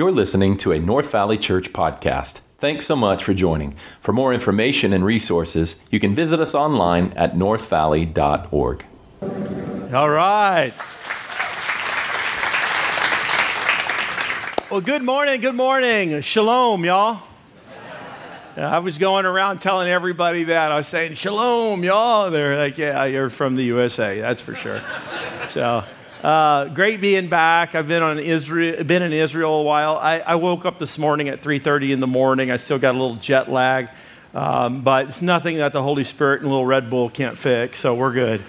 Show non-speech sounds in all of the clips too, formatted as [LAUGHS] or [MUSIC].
You're listening to a North Valley Church podcast. Thanks so much for joining. For more information and resources, you can visit us online at northvalley.org. All right. Well, good morning, good morning. Shalom, y'all. I was going around telling everybody that. I was saying, Shalom, y'all. They're like, Yeah, you're from the USA, that's for sure. So, uh, great being back. I've been, on Israel, been in Israel a while. I, I woke up this morning at 3.30 in the morning. I still got a little jet lag. Um, but it's nothing that the Holy Spirit and a little Red Bull can't fix, so we're good.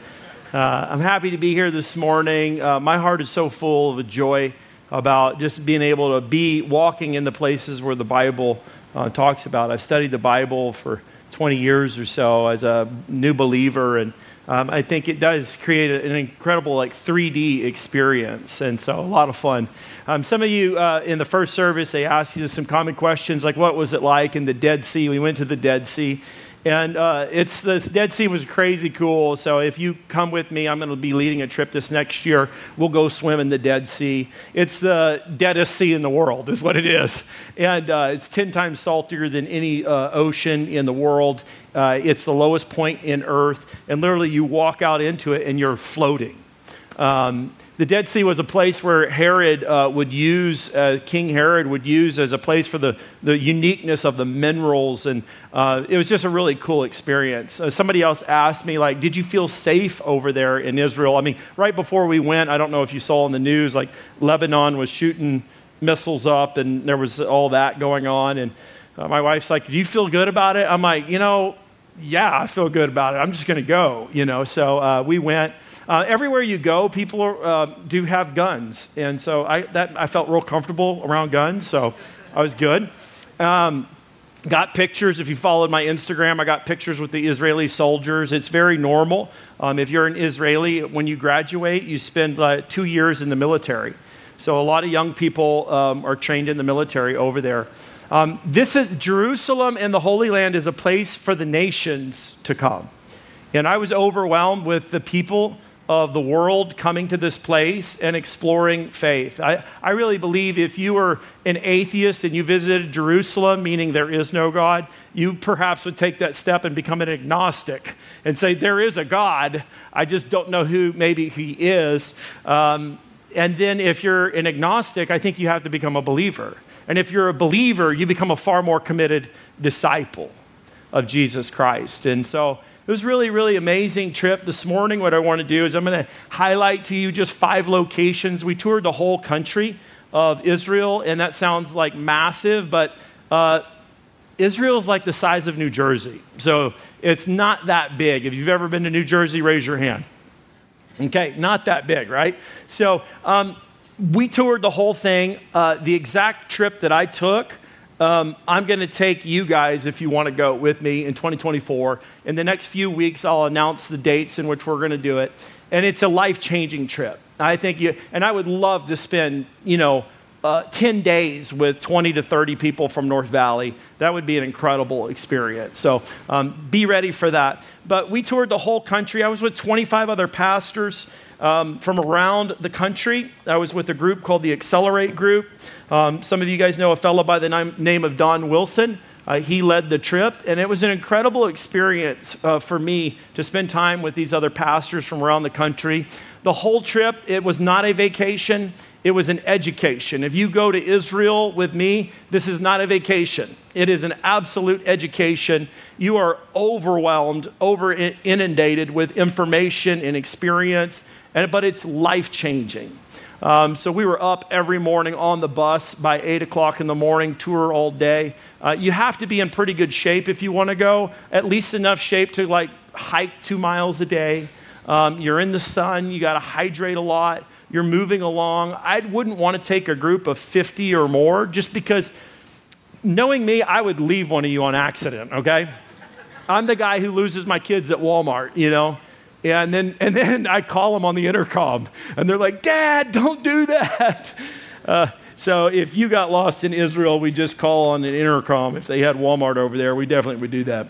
Uh, I'm happy to be here this morning. Uh, my heart is so full of joy about just being able to be walking in the places where the Bible uh, talks about. I've studied the Bible for 20 years or so as a new believer, and um, I think it does create an incredible like 3D experience, and so a lot of fun. Um, some of you uh, in the first service, they asked you some common questions like, "What was it like in the Dead Sea?" We went to the Dead Sea, and uh, it's this Dead Sea was crazy cool. So if you come with me, I'm going to be leading a trip this next year. We'll go swim in the Dead Sea. It's the deadest sea in the world, is what it is, and uh, it's ten times saltier than any uh, ocean in the world. Uh, it's the lowest point in Earth, and literally you walk out into it and you're floating. Um, the Dead Sea was a place where Herod uh, would use, uh, King Herod would use as a place for the, the uniqueness of the minerals. And uh, it was just a really cool experience. Uh, somebody else asked me, like, did you feel safe over there in Israel? I mean, right before we went, I don't know if you saw in the news, like, Lebanon was shooting missiles up and there was all that going on. And uh, my wife's like, do you feel good about it? I'm like, you know, yeah, I feel good about it. I'm just going to go, you know. So uh, we went. Uh, everywhere you go, people are, uh, do have guns, and so I, that, I felt real comfortable around guns, so I was good. Um, got pictures. If you followed my Instagram, I got pictures with the Israeli soldiers. It's very normal. Um, if you're an Israeli, when you graduate, you spend uh, two years in the military. So a lot of young people um, are trained in the military over there. Um, this is Jerusalem and the Holy Land is a place for the nations to come. And I was overwhelmed with the people of the world coming to this place and exploring faith. I, I really believe if you were an atheist and you visited Jerusalem, meaning there is no God, you perhaps would take that step and become an agnostic and say, There is a God, I just don't know who maybe he is. Um, and then if you're an agnostic, I think you have to become a believer. And if you're a believer, you become a far more committed disciple of Jesus Christ. And so, it was really, really amazing trip. This morning, what I want to do is I'm going to highlight to you just five locations. We toured the whole country of Israel, and that sounds like massive, but uh, Israel is like the size of New Jersey. So it's not that big. If you've ever been to New Jersey, raise your hand. Okay, not that big, right? So um, we toured the whole thing. Uh, the exact trip that I took um, I'm going to take you guys, if you want to go with me in 2024. In the next few weeks, I'll announce the dates in which we're going to do it. And it's a life changing trip. I think you, and I would love to spend, you know, uh, 10 days with 20 to 30 people from North Valley. That would be an incredible experience. So um, be ready for that. But we toured the whole country. I was with 25 other pastors um, from around the country. I was with a group called the Accelerate Group. Um, some of you guys know a fellow by the name of Don Wilson. Uh, he led the trip, and it was an incredible experience uh, for me to spend time with these other pastors from around the country. The whole trip, it was not a vacation, it was an education. If you go to Israel with me, this is not a vacation. It is an absolute education. You are overwhelmed, over inundated with information and experience and, but it's life changing. Um, so we were up every morning on the bus by 8 o'clock in the morning, tour all day. Uh, you have to be in pretty good shape if you want to go, at least enough shape to like hike two miles a day. Um, you're in the sun, you got to hydrate a lot, you're moving along. I wouldn't want to take a group of 50 or more just because knowing me, I would leave one of you on accident, okay? I'm the guy who loses my kids at Walmart, you know? And then, and then I call them on the intercom, and they're like, Dad, don't do that. Uh, so if you got lost in Israel, we just call on an intercom. If they had Walmart over there, we definitely would do that.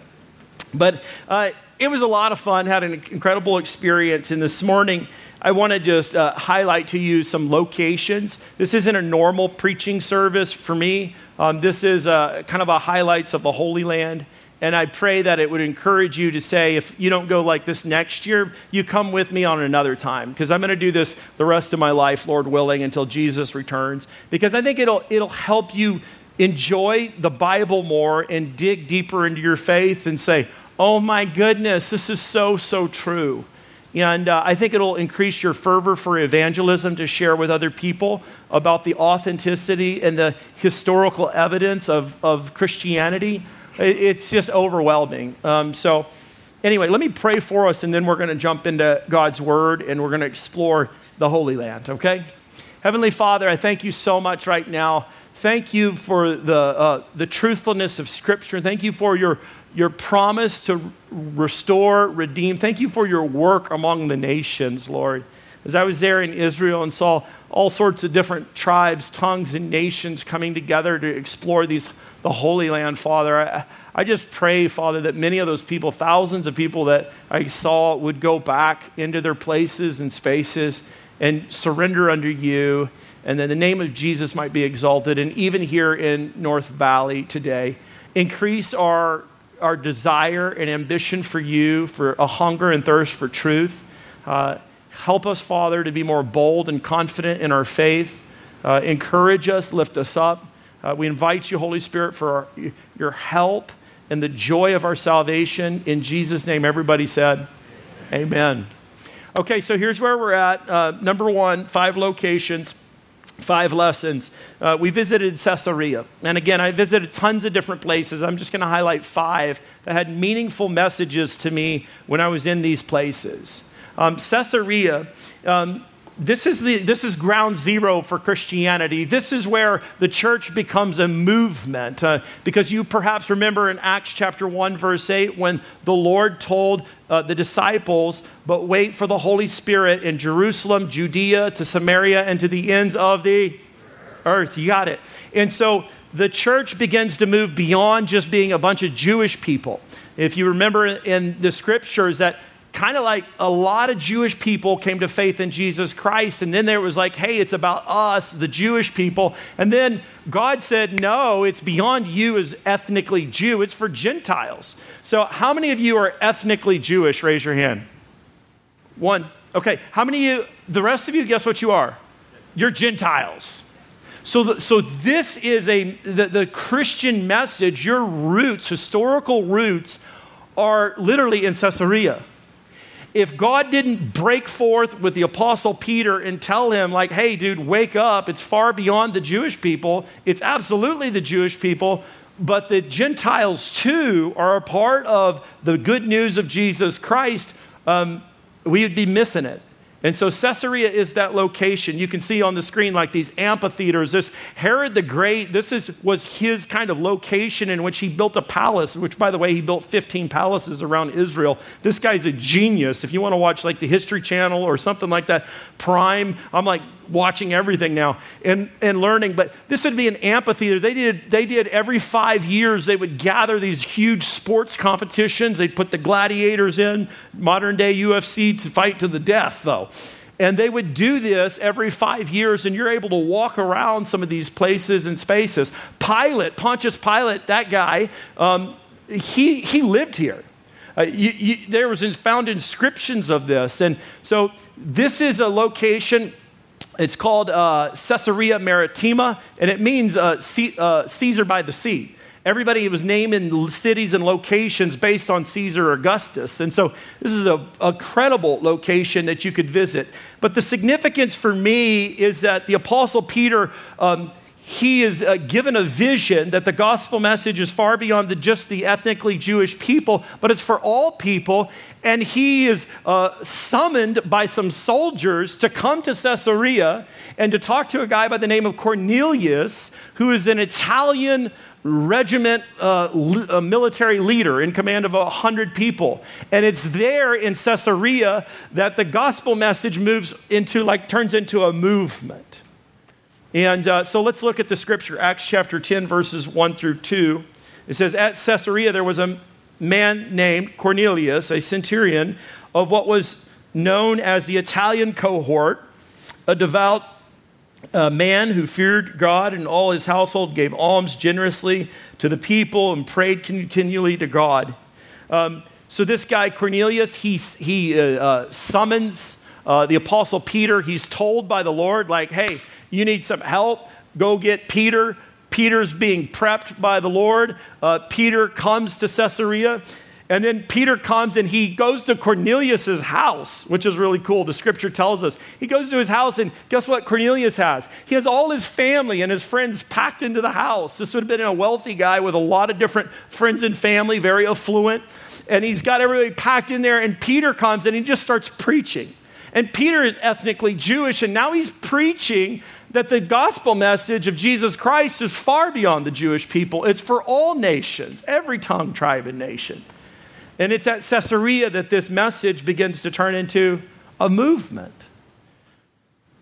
But uh, it was a lot of fun, had an incredible experience. And this morning, I want to just uh, highlight to you some locations. This isn't a normal preaching service for me. Um, this is uh, kind of a highlights of the Holy Land. And I pray that it would encourage you to say, if you don't go like this next year, you come with me on another time. Because I'm going to do this the rest of my life, Lord willing, until Jesus returns. Because I think it'll, it'll help you enjoy the Bible more and dig deeper into your faith and say, oh my goodness, this is so, so true. And uh, I think it'll increase your fervor for evangelism to share with other people about the authenticity and the historical evidence of, of Christianity. It's just overwhelming. Um, so, anyway, let me pray for us, and then we're going to jump into God's Word and we're going to explore the Holy Land, okay? Heavenly Father, I thank you so much right now. Thank you for the, uh, the truthfulness of Scripture. Thank you for your your promise to restore, redeem. Thank you for your work among the nations, Lord. As I was there in Israel and saw all sorts of different tribes, tongues, and nations coming together to explore these, the Holy Land, Father, I, I just pray, Father, that many of those people, thousands of people that I saw, would go back into their places and spaces and surrender under you, and then the name of Jesus might be exalted. And even here in North Valley today, increase our our desire and ambition for you, for a hunger and thirst for truth. Uh, help us, Father, to be more bold and confident in our faith. Uh, encourage us, lift us up. Uh, we invite you, Holy Spirit, for our, your help and the joy of our salvation. In Jesus' name, everybody said, Amen. Okay, so here's where we're at. Uh, number one, five locations five lessons. Uh, we visited Caesarea. And again, I visited tons of different places. I'm just going to highlight five that had meaningful messages to me when I was in these places. Um, Caesarea, um, this is, the, this is ground zero for Christianity. This is where the church becomes a movement. Uh, because you perhaps remember in Acts chapter 1, verse 8, when the Lord told uh, the disciples, But wait for the Holy Spirit in Jerusalem, Judea, to Samaria, and to the ends of the earth. You got it. And so the church begins to move beyond just being a bunch of Jewish people. If you remember in the scriptures that kind of like a lot of Jewish people came to faith in Jesus Christ. And then there was like, hey, it's about us, the Jewish people. And then God said, no, it's beyond you as ethnically Jew, it's for Gentiles. So, how many of you are ethnically Jewish? Raise your hand. One. Okay. How many of you, the rest of you, guess what you are? You're Gentiles. So, the, so this is a the, the Christian message. Your roots, historical roots, are literally in Caesarea if God didn't break forth with the Apostle Peter and tell him, like, hey, dude, wake up, it's far beyond the Jewish people, it's absolutely the Jewish people, but the Gentiles too are a part of the good news of Jesus Christ, um, we would be missing it. And so Caesarea is that location. You can see on the screen like these amphitheaters. This Herod the Great, this is, was his kind of location in which he built a palace, which by the way, he built 15 palaces around Israel. This guy's a genius. If you want to watch like the History Channel or something like that, Prime, I'm like watching everything now and, and learning. But this would be an amphitheater. They did, they did every five years, they would gather these huge sports competitions. They'd put the gladiators in, modern day UFC to fight to the death, though. And they would do this every five years, and you're able to walk around some of these places and spaces. Pilate, Pontius Pilate, that guy, um, he, he lived here. Uh, you, you, there was found inscriptions of this. And so this is a location it's called uh, Caesarea Maritima, and it means uh, C- uh, Caesar by the sea. Everybody was naming cities and locations based on Caesar Augustus. And so this is a, a, credible location that you could visit. But the significance for me is that the Apostle Peter um, he is uh, given a vision that the gospel message is far beyond the, just the ethnically Jewish people, but it's for all people. And he is uh, summoned by some soldiers to come to Caesarea and to talk to a guy by the name of Cornelius, who is an Italian regiment uh, li- military leader in command of 100 people. And it's there in Caesarea that the gospel message moves into, like, turns into a movement. And uh, so let's look at the scripture, Acts chapter 10, verses 1 through 2. It says, At Caesarea there was a man named Cornelius, a centurion of what was known as the Italian cohort, a devout uh, man who feared God and all his household, gave alms generously to the people, and prayed continually to God. Um, so, this guy, Cornelius, he, he uh, uh, summons uh, the apostle Peter. He's told by the Lord, like, hey, you need some help. Go get Peter. Peter's being prepped by the Lord. Uh, Peter comes to Caesarea. And then Peter comes and he goes to Cornelius's house, which is really cool. The scripture tells us. He goes to his house, and guess what Cornelius has? He has all his family and his friends packed into the house. This would have been a wealthy guy with a lot of different friends and family, very affluent. And he's got everybody packed in there. And Peter comes and he just starts preaching. And Peter is ethnically Jewish, and now he's preaching that the gospel message of Jesus Christ is far beyond the Jewish people. It's for all nations, every tongue, tribe, and nation. And it's at Caesarea that this message begins to turn into a movement.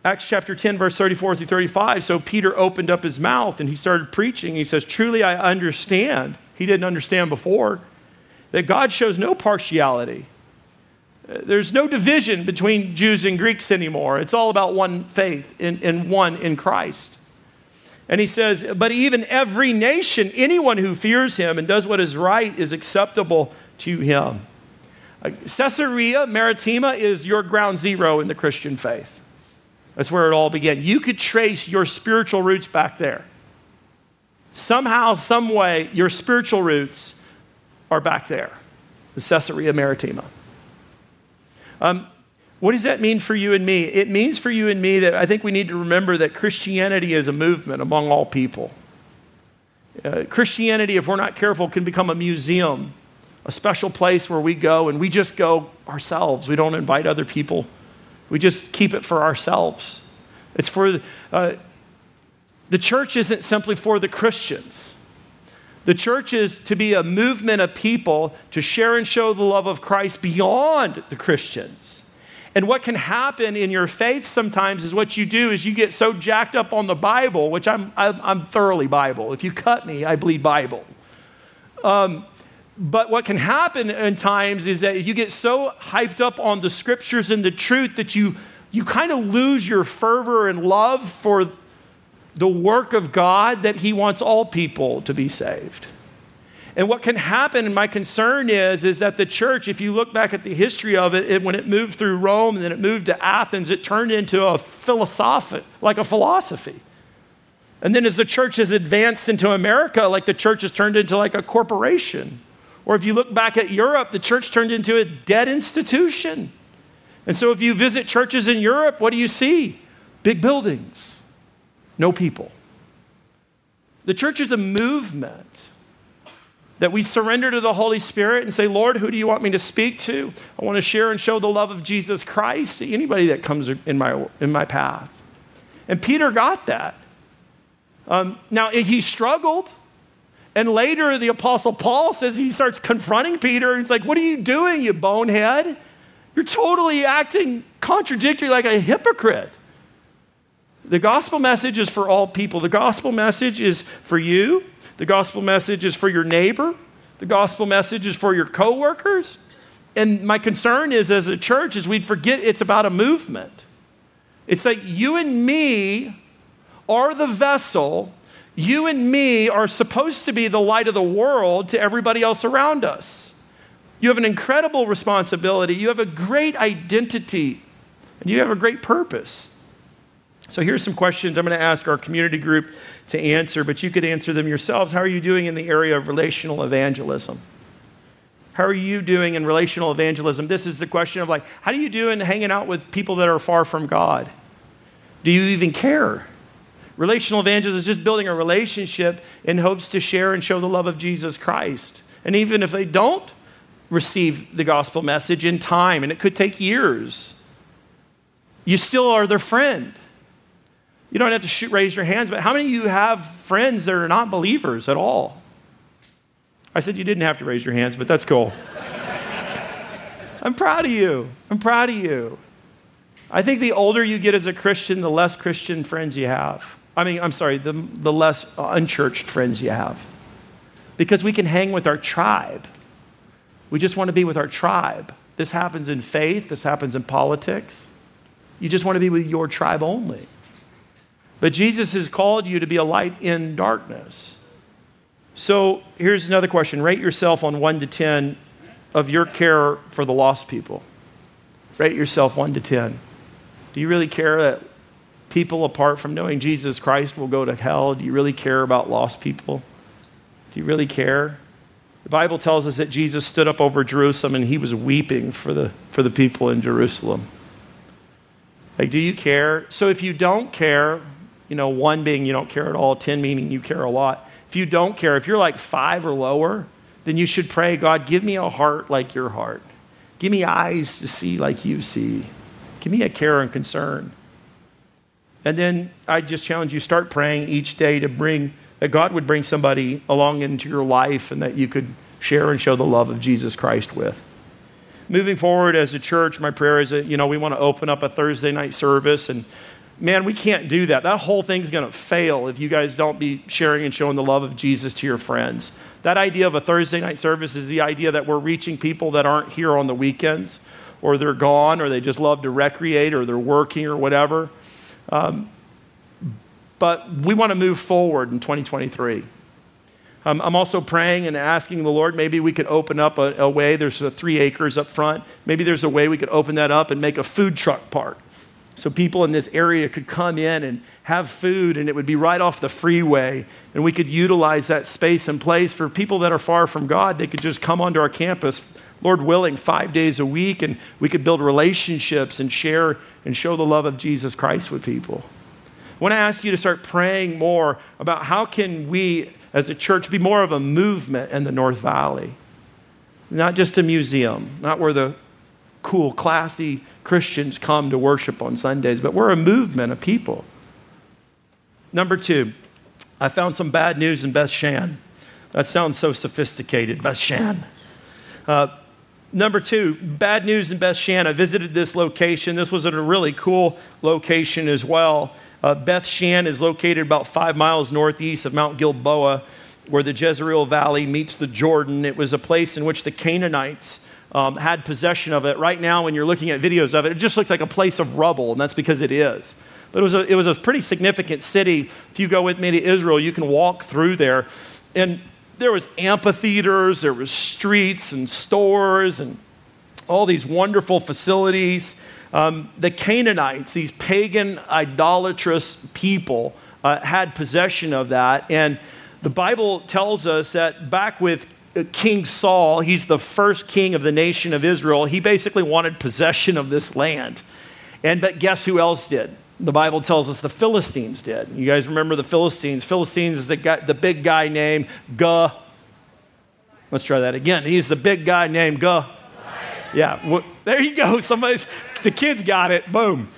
Acts chapter 10, verse 34 through 35. So Peter opened up his mouth and he started preaching. He says, Truly I understand. He didn't understand before that God shows no partiality. There's no division between Jews and Greeks anymore. It's all about one faith in, in one in Christ. And he says, But even every nation, anyone who fears him and does what is right, is acceptable to him. Uh, Caesarea Maritima is your ground zero in the Christian faith. That's where it all began. You could trace your spiritual roots back there. Somehow, some way, your spiritual roots are back there, the Caesarea Maritima. Um, what does that mean for you and me? It means for you and me that I think we need to remember that Christianity is a movement among all people. Uh, Christianity, if we're not careful, can become a museum, a special place where we go and we just go ourselves. We don't invite other people, we just keep it for ourselves. It's for uh, the church, isn't simply for the Christians. The church is to be a movement of people to share and show the love of Christ beyond the Christians. And what can happen in your faith sometimes is what you do is you get so jacked up on the Bible, which I'm, I'm, thoroughly Bible. If you cut me, I bleed Bible. Um, but what can happen in times is that you get so hyped up on the scriptures and the truth that you, you kind of lose your fervor and love for the work of God that He wants all people to be saved. And what can happen, and my concern is, is that the church, if you look back at the history of it, it when it moved through Rome and then it moved to Athens, it turned into a philosophy, like a philosophy. And then as the church has advanced into America, like the church has turned into like a corporation. Or if you look back at Europe, the church turned into a dead institution. And so if you visit churches in Europe, what do you see? Big buildings no people. The church is a movement that we surrender to the Holy Spirit and say, Lord, who do you want me to speak to? I want to share and show the love of Jesus Christ to anybody that comes in my, in my path. And Peter got that. Um, now, he struggled. And later, the Apostle Paul says he starts confronting Peter. And he's like, What are you doing, you bonehead? You're totally acting contradictory like a hypocrite. The gospel message is for all people. The gospel message is for you. The gospel message is for your neighbor. The gospel message is for your coworkers. And my concern is as a church is we'd forget it's about a movement. It's like you and me are the vessel. You and me are supposed to be the light of the world to everybody else around us. You have an incredible responsibility. You have a great identity. And you have a great purpose. So here's some questions I'm going to ask our community group to answer, but you could answer them yourselves. How are you doing in the area of relational evangelism? How are you doing in relational evangelism? This is the question of like, how do you do in hanging out with people that are far from God? Do you even care? Relational evangelism is just building a relationship in hopes to share and show the love of Jesus Christ. And even if they don't receive the gospel message in time, and it could take years, you still are their friend. You don't have to shoot, raise your hands, but how many of you have friends that are not believers at all? I said you didn't have to raise your hands, but that's cool. I'm proud of you. I'm proud of you. I think the older you get as a Christian, the less Christian friends you have. I mean, I'm sorry, the, the less unchurched friends you have. Because we can hang with our tribe. We just want to be with our tribe. This happens in faith, this happens in politics. You just want to be with your tribe only. But Jesus has called you to be a light in darkness. So here's another question rate yourself on 1 to 10 of your care for the lost people. Rate yourself 1 to 10. Do you really care that people, apart from knowing Jesus Christ, will go to hell? Do you really care about lost people? Do you really care? The Bible tells us that Jesus stood up over Jerusalem and he was weeping for the, for the people in Jerusalem. Like, do you care? So if you don't care, you know, one being you don't care at all, 10 meaning you care a lot. If you don't care, if you're like five or lower, then you should pray, God, give me a heart like your heart. Give me eyes to see like you see. Give me a care and concern. And then I just challenge you start praying each day to bring that God would bring somebody along into your life and that you could share and show the love of Jesus Christ with. Moving forward as a church, my prayer is that, you know, we want to open up a Thursday night service and man, we can't do that. That whole thing's going to fail if you guys don't be sharing and showing the love of Jesus to your friends. That idea of a Thursday night service is the idea that we're reaching people that aren't here on the weekends, or they're gone, or they just love to recreate, or they're working, or whatever. Um, but we want to move forward in 2023. Um, I'm also praying and asking the Lord, maybe we could open up a, a way. There's a three acres up front. Maybe there's a way we could open that up and make a food truck park. So people in this area could come in and have food, and it would be right off the freeway. And we could utilize that space and place for people that are far from God. They could just come onto our campus, Lord willing, five days a week, and we could build relationships and share and show the love of Jesus Christ with people. I want to ask you to start praying more about how can we as a church be more of a movement in the North Valley. Not just a museum, not where the cool, classy Christians come to worship on Sundays, but we're a movement of people. Number two, I found some bad news in Beth Shan. That sounds so sophisticated, Beth Shan. Uh, number two, bad news in Beth Shan. I visited this location. This was at a really cool location as well. Uh, Beth Shan is located about five miles northeast of Mount Gilboa, where the Jezreel Valley meets the Jordan. It was a place in which the Canaanites um, had possession of it. Right now, when you're looking at videos of it, it just looks like a place of rubble, and that's because it is. But it was, a, it was a pretty significant city. If you go with me to Israel, you can walk through there. And there was amphitheaters, there was streets and stores and all these wonderful facilities. Um, the Canaanites, these pagan, idolatrous people, uh, had possession of that. And the Bible tells us that back with Uh, king Saul, he's the first king of the nation of Israel, he basically wanted possession of this land. And but guess who else did? The Bible tells us the Philistines did. You guys remember the Philistines? Philistines is the, guy, the big guy named Gah. Let's try that again. He's the big guy named Gah. Yeah, well, there you go. Somebody's, the kids got it. Boom.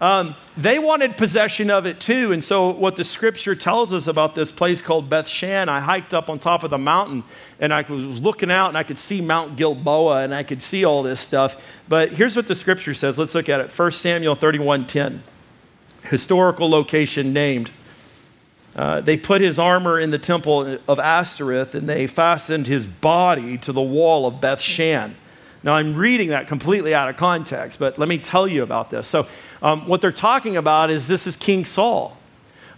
Um, they wanted possession of it too. And so, what the scripture tells us about this place called Beth Shan, I hiked up on top of the mountain and I was looking out and I could see Mount Gilboa and I could see all this stuff. But here's what the scripture says. Let's look at it 1 Samuel 31 10. Historical location named. Uh, they put his armor in the temple of Ashtoreth and they fastened his body to the wall of Beth Shan. Now, I'm reading that completely out of context, but let me tell you about this. So, um, what they're talking about is this is King Saul.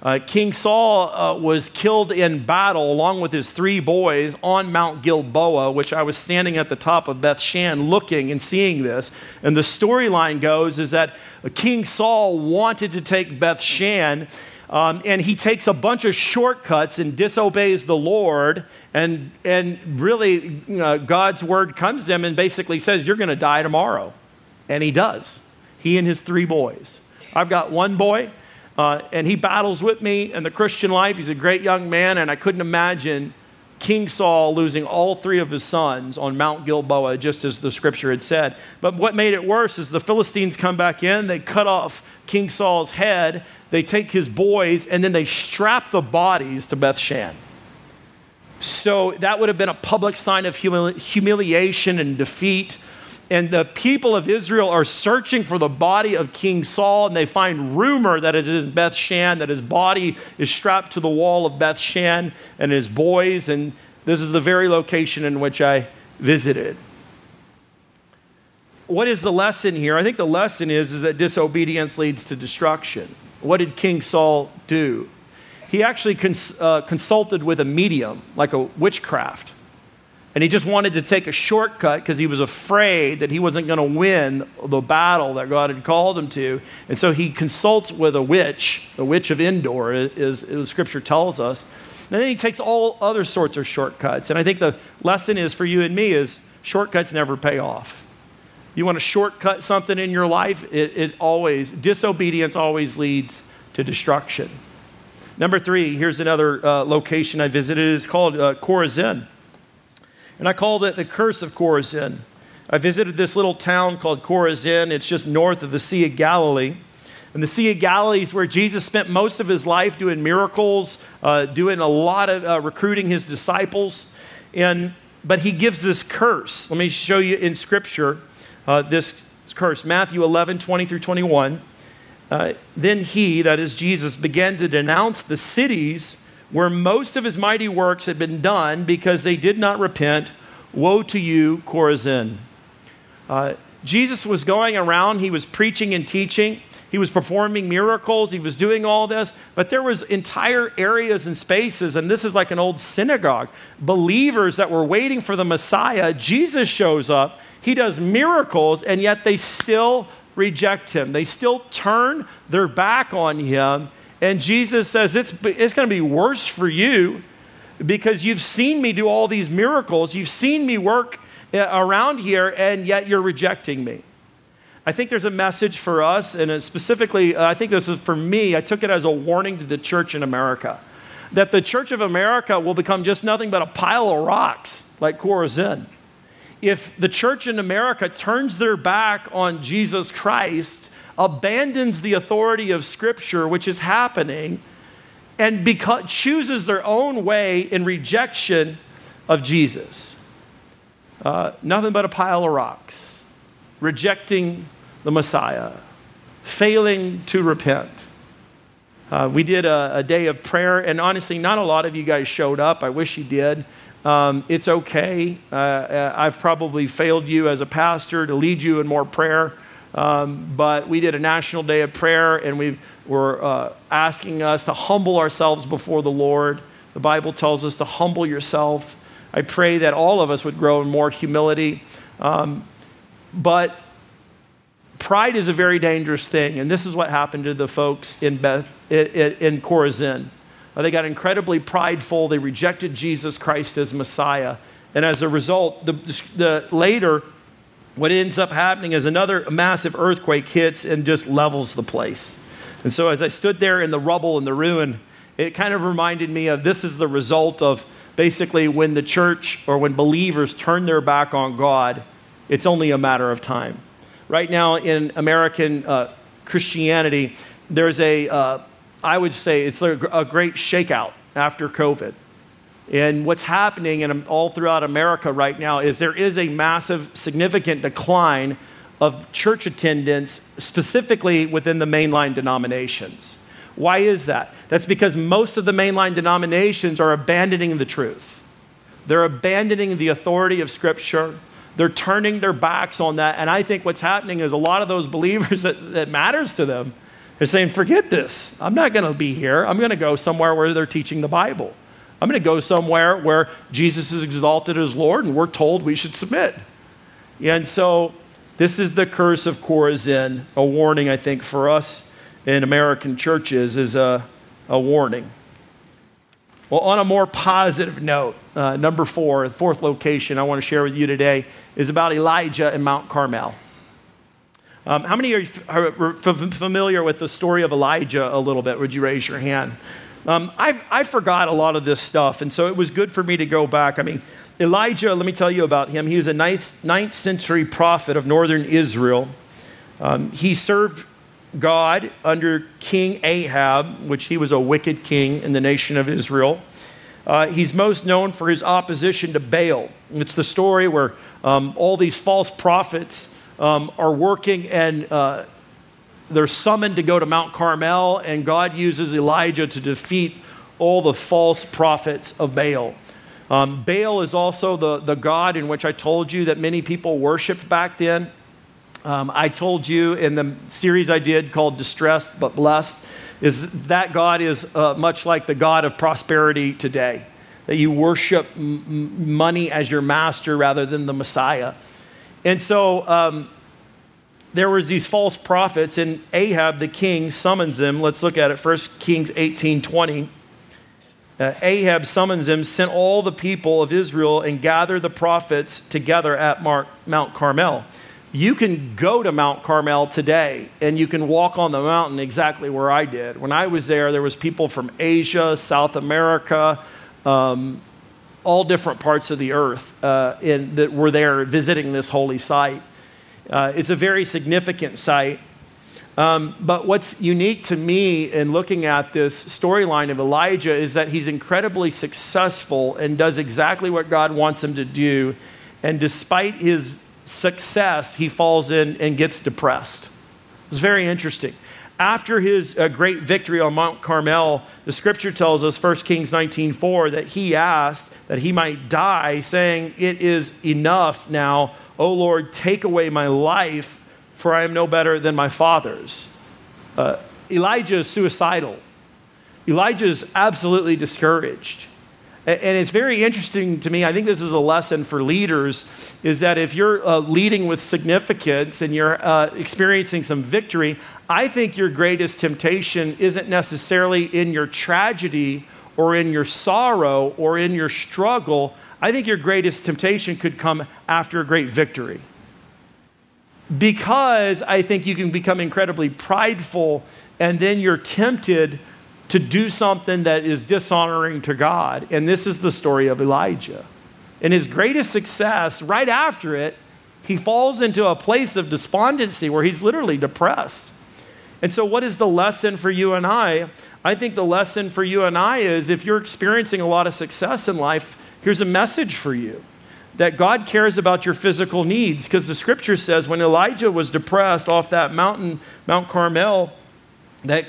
Uh, King Saul uh, was killed in battle along with his three boys on Mount Gilboa, which I was standing at the top of Beth Shan looking and seeing this. And the storyline goes is that King Saul wanted to take Beth Shan um, and he takes a bunch of shortcuts and disobeys the Lord. And, and really, uh, God's word comes to him and basically says, You're going to die tomorrow. And he does. He and his three boys. I've got one boy, uh, and he battles with me in the Christian life. He's a great young man, and I couldn't imagine King Saul losing all three of his sons on Mount Gilboa, just as the scripture had said. But what made it worse is the Philistines come back in, they cut off King Saul's head, they take his boys, and then they strap the bodies to Beth Shan. So that would have been a public sign of humili- humiliation and defeat and the people of Israel are searching for the body of King Saul, and they find rumor that it is in Beth Shan, that his body is strapped to the wall of Beth Shan and his boys. And this is the very location in which I visited. what is the lesson here? I think the lesson is, is that disobedience leads to destruction. What did King Saul do? He actually cons- uh, consulted with a medium, like a witchcraft. And he just wanted to take a shortcut because he was afraid that he wasn't going to win the battle that God had called him to. And so he consults with a witch, the witch of Endor, is, is scripture tells us. And then he takes all other sorts of shortcuts. And I think the lesson is for you and me is shortcuts never pay off. You want to shortcut something in your life, it, it always, disobedience always leads to destruction. Number three, here's another uh, location I visited. It's called uh, and I called it the Curse of Chorazin. I visited this little town called Chorazin. It's just north of the Sea of Galilee. And the Sea of Galilee is where Jesus spent most of his life doing miracles, uh, doing a lot of uh, recruiting his disciples. And, but he gives this curse. Let me show you in Scripture uh, this curse Matthew 11, 20 through 21. Uh, then he, that is Jesus, began to denounce the cities where most of his mighty works had been done because they did not repent. Woe to you, Chorazin. Uh, Jesus was going around, he was preaching and teaching. He was performing miracles, he was doing all this, but there was entire areas and spaces and this is like an old synagogue. Believers that were waiting for the Messiah, Jesus shows up, he does miracles and yet they still reject him. They still turn their back on him and Jesus says, It's, it's going to be worse for you because you've seen me do all these miracles. You've seen me work uh, around here, and yet you're rejecting me. I think there's a message for us, and specifically, uh, I think this is for me. I took it as a warning to the church in America that the church of America will become just nothing but a pile of rocks like Chorazin. If the church in America turns their back on Jesus Christ, abandons the authority of Scripture, which is happening, and beca- chooses their own way in rejection of Jesus. Uh, nothing but a pile of rocks, rejecting the Messiah, failing to repent. Uh, we did a, a, day of prayer, and honestly, not a lot of you guys showed up. I wish you did. Um, it's okay. Uh, uh I've probably failed you as a pastor to lead you in more prayer. Um, but we did a national day of prayer and we were uh, asking us to humble ourselves before the Lord. The Bible tells us to humble yourself. I pray that all of us would grow in more humility. Um, but pride is a very dangerous thing, and this is what happened to the folks in, Beth, in, in Chorazin. Uh, they got incredibly prideful. They rejected Jesus Christ as Messiah. And as a result, the, the, later, what ends up happening is another massive earthquake hits and just levels the place. And so as I stood there in the rubble and the ruin, it kind of reminded me of this is the result of basically when the church or when believers turn their back on God, it's only a matter of time. Right now in American uh, Christianity, there's a, uh, I would say, it's a, a great shakeout after COVID. And what's happening in, all throughout America right now is there is a massive, significant decline of church attendance, specifically within the mainline denominations. Why is that? That's because most of the mainline denominations are abandoning the truth. They're abandoning the authority of Scripture. They're turning their backs on that. And I think what's happening is a lot of those believers [LAUGHS] that, that matters to them, they're saying, forget this. I'm not going to be here. I'm going to go somewhere where they're teaching the Bible. I'm going to go somewhere where Jesus is exalted as Lord and we're told we should submit. And so this is the curse of Chorazin, a warning, I think, for us in American churches is a, a warning. Well, on a more positive note, uh, number four, the fourth location I want to share with you today is about Elijah and Mount Carmel. Um, how many are familiar with the story of Elijah a little bit? Would you raise your hand? Um, I forgot a lot of this stuff, and so it was good for me to go back. I mean, Elijah, let me tell you about him. He was a ninth, ninth century prophet of northern Israel. Um, he served God under King Ahab, which he was a wicked king in the nation of Israel. Uh, he's most known for his opposition to Baal. It's the story where um, all these false prophets um, are working and uh, they're summoned to go to Mount Carmel, and God uses Elijah to defeat all the false prophets of Baal. Um, Baal is also the, the god in which I told you that many people worshiped back then. Um, I told you in the series I did called Distressed but Blessed, is that God is uh, much like the God of prosperity today. That you worship m- money as your master rather than the Messiah. And so um, there was these false prophets, and Ahab the king summons them. Let's look at it. 1 Kings 18 20. Uh, Ahab summons him, sent all the people of Israel, and gathered the prophets together at Mar- Mount Carmel. You can go to Mount Carmel today and you can walk on the mountain exactly where I did. When I was there, there was people from Asia, South America, um, all different parts of the earth uh, in, that were there visiting this holy site. Uh, it's a very significant site. Um, but what's unique to me in looking at this storyline of Elijah is that he's incredibly successful and does exactly what God wants him to do. And despite his success, he falls in and gets depressed. It's very interesting. After his uh, great victory on Mount Carmel, the scripture tells us, 1 Kings 19:4, that he asked that he might die, saying, It is enough now, O Lord, take away my life, for I am no better than my fathers. Uh, Elijah is suicidal. Elijah is absolutely discouraged. And it's very interesting to me. I think this is a lesson for leaders is that if you're uh, leading with significance and you're uh, experiencing some victory, I think your greatest temptation isn't necessarily in your tragedy or in your sorrow or in your struggle. I think your greatest temptation could come after a great victory. Because I think you can become incredibly prideful and then you're tempted to do something that is dishonoring to God. And this is the story of Elijah. And his greatest success, right after it, he falls into a place of despondency where he's literally depressed. And so, what is the lesson for you and I? I think the lesson for you and I is if you're experiencing a lot of success in life, here's a message for you that God cares about your physical needs. Because the scripture says when Elijah was depressed off that mountain, Mount Carmel, that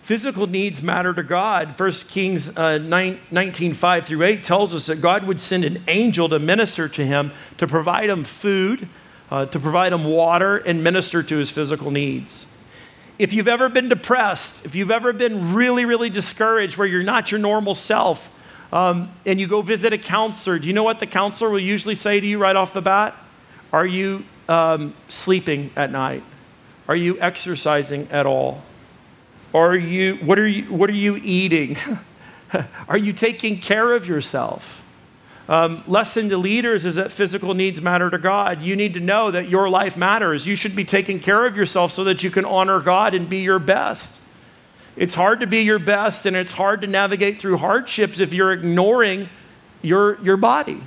physical needs matter to God. 1 Kings uh, 9, 19, 5 through 8 tells us that God would send an angel to minister to him, to provide him food, uh, to provide him water, and minister to his physical needs. If you've ever been depressed, if you've ever been really, really discouraged where you're not your normal self, um, and you go visit a counselor, do you know what the counselor will usually say to you right off the bat? Are you um, sleeping at night? Are you exercising at all? Are you, what, are you, what are you eating? [LAUGHS] are you taking care of yourself? Um, lesson to leaders is that physical needs matter to God. You need to know that your life matters. You should be taking care of yourself so that you can honor God and be your best. It's hard to be your best and it's hard to navigate through hardships if you're ignoring your, your body.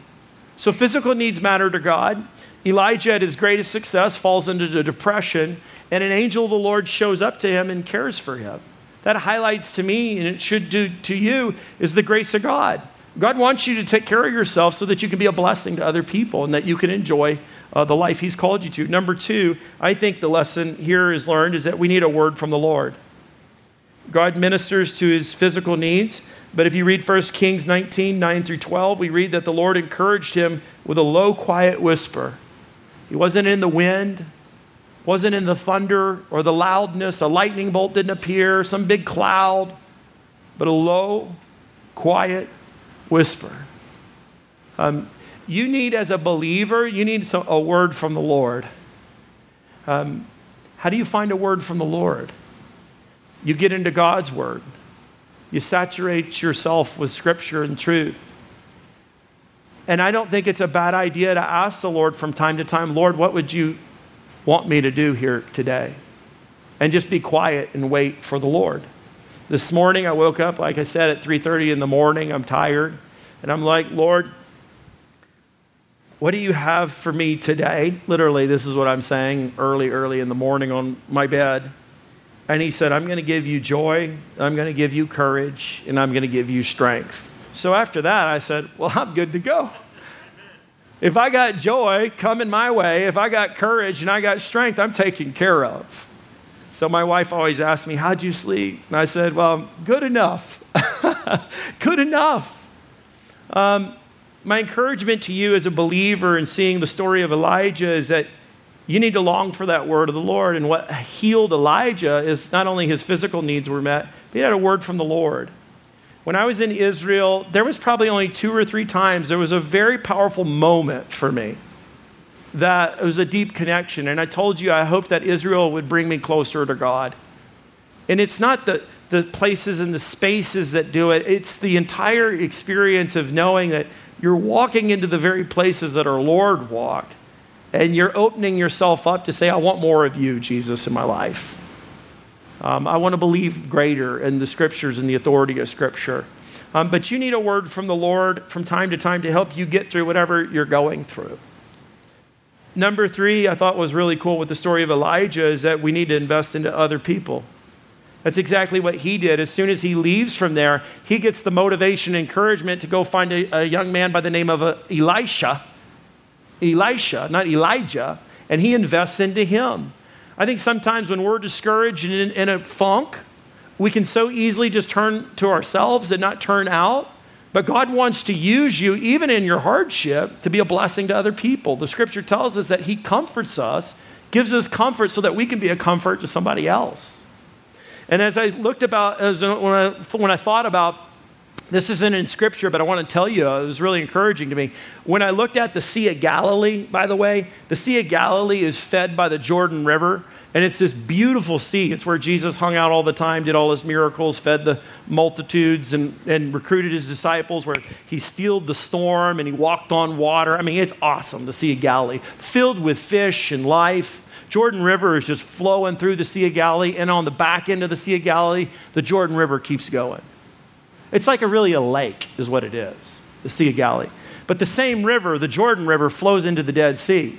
So, physical needs matter to God. Elijah, at his greatest success, falls into the depression and an angel of the Lord shows up to him and cares for him. That highlights to me, and it should do to you, is the grace of God. God wants you to take care of yourself so that you can be a blessing to other people and that you can enjoy uh, the life He's called you to. Number two, I think the lesson here is learned is that we need a word from the Lord. God ministers to his physical needs, but if you read 1 Kings 19, 9 through 12, we read that the Lord encouraged him with a low, quiet whisper. He wasn't in the wind, wasn't in the thunder or the loudness. A lightning bolt didn't appear, some big cloud, but a low, quiet whisper. Um, you need, as a believer, you need some, a word from the Lord. Um, how do you find a word from the Lord? You get into God's word. You saturate yourself with scripture and truth. And I don't think it's a bad idea to ask the Lord from time to time, Lord, what would you want me to do here today? And just be quiet and wait for the Lord. This morning I woke up, like I said, at 3:30 in the morning. I'm tired. And I'm like, Lord, what do you have for me today? Literally, this is what I'm saying early, early in the morning on my bed. And he said, I'm going to give you joy, I'm going to give you courage, and I'm going to give you strength. So after that, I said, Well, I'm good to go. If I got joy coming my way, if I got courage and I got strength, I'm taken care of. So my wife always asked me, How'd you sleep? And I said, Well, good enough. [LAUGHS] good enough. Um, my encouragement to you as a believer in seeing the story of Elijah is that You need to long for that word of the Lord. And what healed Elijah is not only his physical needs were met, but he had a word from the Lord. When I was in Israel, there was probably only two or three times there was a very powerful moment for me that it was a deep connection. And I told you I hoped that Israel would bring me closer to God. And it's not the, the places and the spaces that do it, it's the entire experience of knowing that you're walking into the very places that our Lord walked. And you're opening yourself up to say, I want more of you, Jesus, in my life. Um, I want to believe greater in the scriptures and the authority of scripture. Um, but you need a word from the Lord from time to time to help you get through whatever you're going through. Number three, I thought was really cool with the story of Elijah is that we need to invest into other people. That's exactly what he did. As soon as he leaves from there, he gets the motivation and encouragement to go find a, a young man by the name of uh, Elisha. Elisha, not Elijah, and he invests into him. I think sometimes when we're discouraged and in, in a funk, we can so easily just turn to ourselves and not turn out. But God wants to use you, even in your hardship, to be a blessing to other people. The scripture tells us that He comforts us, gives us comfort so that we can be a comfort to somebody else. And as I looked about, as when, I, when I thought about this isn't in scripture, but I want to tell you, it was really encouraging to me. When I looked at the Sea of Galilee, by the way, the Sea of Galilee is fed by the Jordan River. And it's this beautiful sea. It's where Jesus hung out all the time, did all his miracles, fed the multitudes, and, and recruited his disciples, where he steeled the storm and he walked on water. I mean, it's awesome, the Sea of Galilee, filled with fish and life. Jordan River is just flowing through the Sea of Galilee, and on the back end of the Sea of Galilee, the Jordan River keeps going. It's like a really a lake, is what it is, the Sea of Galilee. But the same river, the Jordan River, flows into the Dead Sea.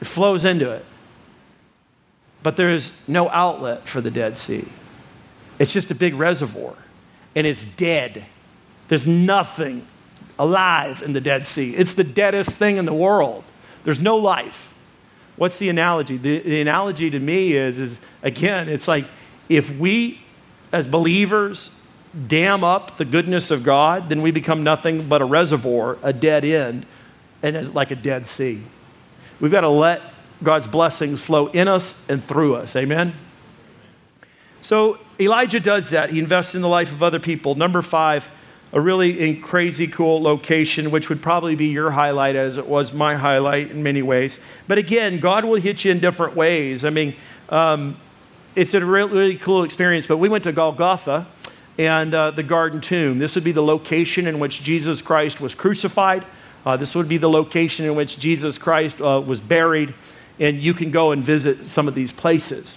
It flows into it. But there's no outlet for the Dead Sea. It's just a big reservoir, and it's dead. There's nothing alive in the Dead Sea. It's the deadest thing in the world. There's no life. What's the analogy? The, the analogy to me is, is again, it's like if we as believers dam up the goodness of God, then we become nothing but a reservoir, a dead end, and like a dead sea. We've got to let God's blessings flow in us and through us. Amen? So Elijah does that. He invests in the life of other people. Number five, a really crazy cool location, which would probably be your highlight as it was my highlight in many ways. But again, God will hit you in different ways. I mean, um, it's a really, really cool experience. But we went to Golgotha and uh, the garden tomb. This would be the location in which Jesus Christ was crucified. Uh, this would be the location in which Jesus Christ uh, was buried, and you can go and visit some of these places.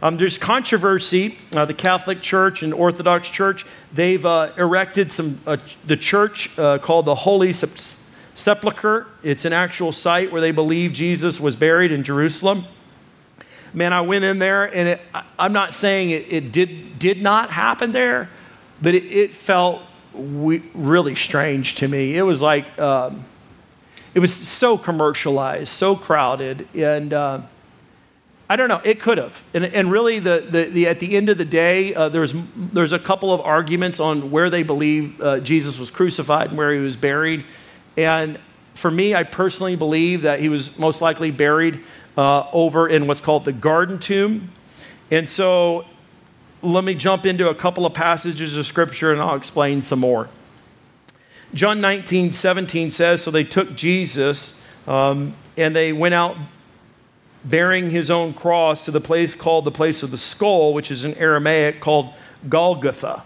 Um, there's controversy. Uh, the Catholic Church and Orthodox Church, they've uh, erected some, uh, the church called the Holy Sepulchre. It's an actual site where they believe Jesus was buried in Jerusalem man, I went in there, and it, I, am not saying it, it, did, did not happen there, but it, it felt we, really strange to me. It was like, um, it was so commercialized, so crowded, and uh, I don't know, it could have. And, and really, the, the, the, at the end of the day, uh, there's, there's a couple of arguments on where they believe uh, Jesus was crucified and where he was buried. And for me, I personally believe that he was most likely buried uh, over in what's called the garden tomb. And so let me jump into a couple of passages of scripture and I'll explain some more. John 19, 17 says, So they took Jesus um, and they went out bearing his own cross to the place called the place of the skull, which is in Aramaic called Golgotha.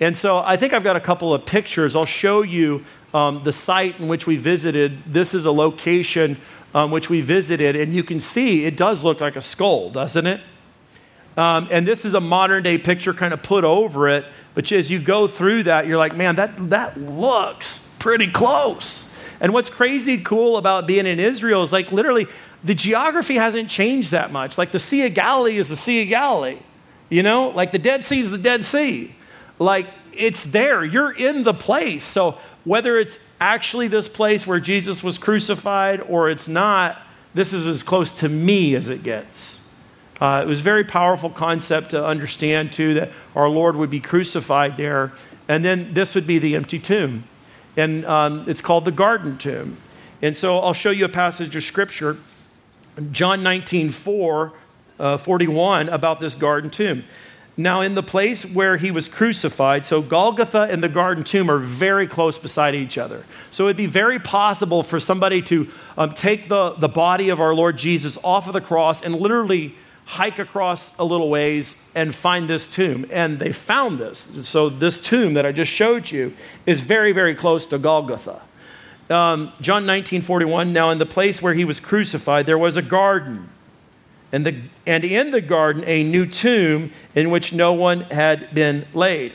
And so I think I've got a couple of pictures. I'll show you um, the site in which we visited. This is a location um, which we visited, and you can see it does look like a skull, doesn't it? Um, and this is a modern day picture kind of put over it, but as you go through that, you're like, man, that, that looks pretty close. And what's crazy cool about being in Israel is like literally the geography hasn't changed that much. Like the Sea of Galilee is the Sea of Galilee, you know, like the Dead Sea is the Dead Sea. Like it's there, you're in the place. So whether it's actually this place where Jesus was crucified or it's not, this is as close to me as it gets. Uh, it was a very powerful concept to understand, too, that our Lord would be crucified there. And then this would be the empty tomb. And um, it's called the garden tomb. And so I'll show you a passage of scripture John 19, 4, uh, 41 about this garden tomb. Now, in the place where he was crucified, so Golgotha and the garden tomb are very close beside each other. So it'd be very possible for somebody to um, take the, the body of our Lord Jesus off of the cross and literally hike across a little ways and find this tomb. And they found this. So, this tomb that I just showed you is very, very close to Golgotha. Um, John 19 41, now in the place where he was crucified, there was a garden and, the, and in the garden a new tomb in which no one had been laid.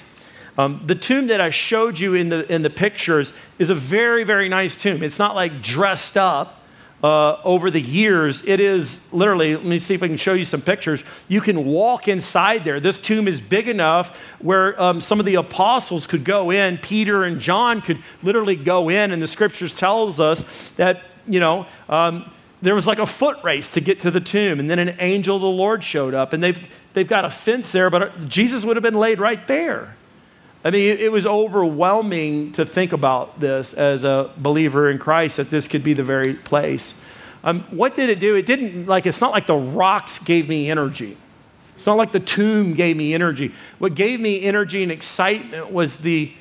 Um, the tomb that I showed you in the, in the pictures is a very, very nice tomb. It's not like dressed up uh, over the years. It is literally, let me see if I can show you some pictures. You can walk inside there. This tomb is big enough where um, some of the apostles could go in. Peter and John could literally go in, and the scriptures tells us that, you know, um, there was like a foot race to get to the tomb, and then an angel of the Lord showed up, and they've, they've got a fence there, but Jesus would have been laid right there. I mean, it, was overwhelming to think about this as a believer in Christ that this could be the very place. Um, what did it do? It didn't, like, it's not like the rocks gave me energy. It's not like the tomb gave me energy. What gave me energy and excitement was the,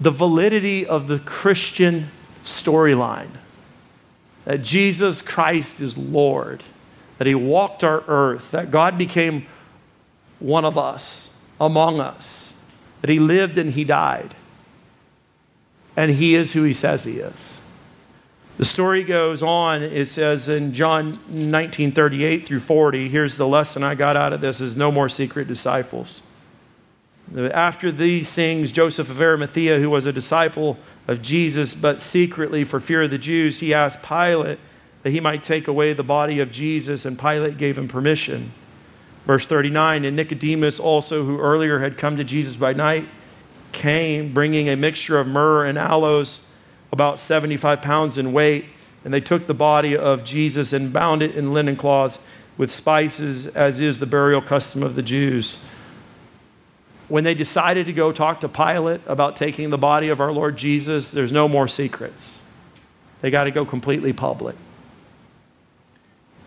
the validity of the Christian storyline that Jesus Christ is Lord, that He walked our earth, that God became one of us, among us, that He lived and He died, and He is who He says He is. The story goes on. It says in John 19 38 through 40, here's the lesson I got out of this is no more secret disciples. After these things, Joseph of Arimathea, who was a disciple of Jesus, but secretly for fear of the Jews, he asked Pilate that he might take away the body of Jesus, and Pilate gave him permission. Verse 39 And Nicodemus also, who earlier had come to Jesus by night, came bringing a mixture of myrrh and aloes, about 75 pounds in weight. And they took the body of Jesus and bound it in linen cloths with spices, as is the burial custom of the Jews when they decided to go talk to Pilate about taking the body of our Lord Jesus, there's no more secrets. They got to go completely public.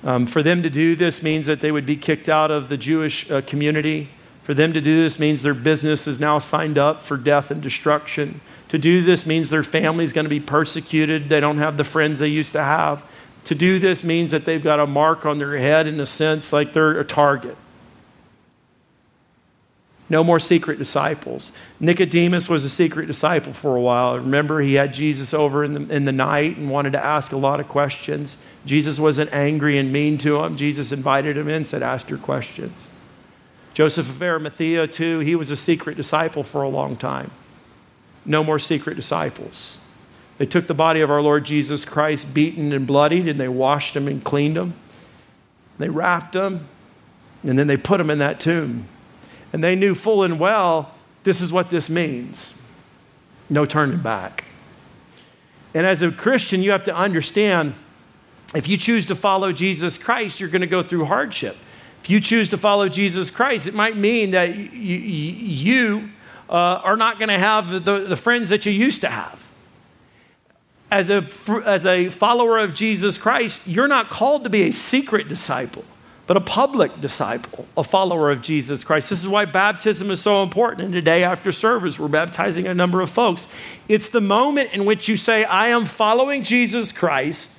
Um, for them to do this means that they would be kicked out of the Jewish uh, community. For them to do this means their business is now signed up for death and destruction. To do this means their family is going to be persecuted. They don't have the friends they used to have. To do this means that they've got a mark on their head in a sense like they're a target. No more secret disciples. Nicodemus was a secret disciple for a while. Remember, he had Jesus over in the, in the night and wanted to ask a lot of questions. Jesus wasn't angry and mean to him. Jesus invited him in, said, Ask your questions. Joseph of Arimathea, too, he was a secret disciple for a long time. No more secret disciples. They took the body of our Lord Jesus Christ, beaten and bloodied, and they washed him and cleaned him. They wrapped him, and then they put him in that tomb. And they knew full and well this is what this means no turning back. And as a Christian, you have to understand if you choose to follow Jesus Christ, you're going to go through hardship. If you choose to follow Jesus Christ, it might mean that you, you uh, are not going to have the, the friends that you used to have. As a, as a follower of Jesus Christ, you're not called to be a secret disciple but a public disciple, a follower of Jesus Christ. This is why baptism is so important. And today, after service, we're baptizing a number of folks. It's the moment in which you say, I am following Jesus Christ,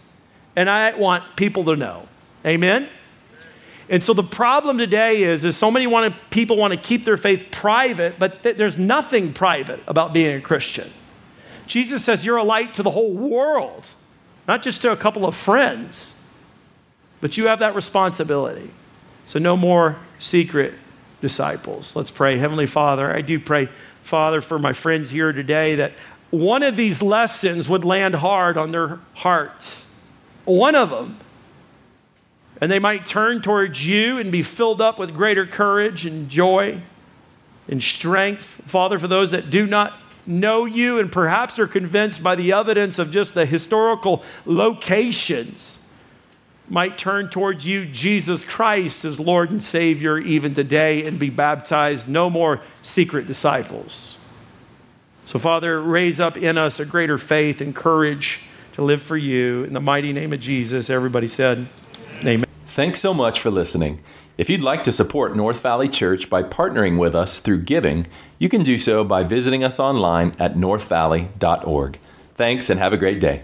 and I want people to know. Amen? And so the problem today is, is so many want to, people want to keep their faith private, but th- there's nothing private about being a Christian. Jesus says you're a light to the whole world, not just to a couple of friends. But you have that responsibility. So, no more secret disciples. Let's pray. Heavenly Father, I do pray, Father, for my friends here today that one of these lessons would land hard on their hearts. One of them. And they might turn towards you and be filled up with greater courage and joy and strength. Father, for those that do not know you and perhaps are convinced by the evidence of just the historical locations might turn towards you, Jesus Christ, as Lord and Savior, even today, and be baptized. No more secret disciples. So, Father, raise up in us a greater faith and courage to live for you. In the mighty name of Jesus, everybody said, Amen. Thanks so much for listening. If you'd like to support North Valley Church by partnering with us through giving, you can do so by visiting us online at northvalley.org. Thanks and have a great day.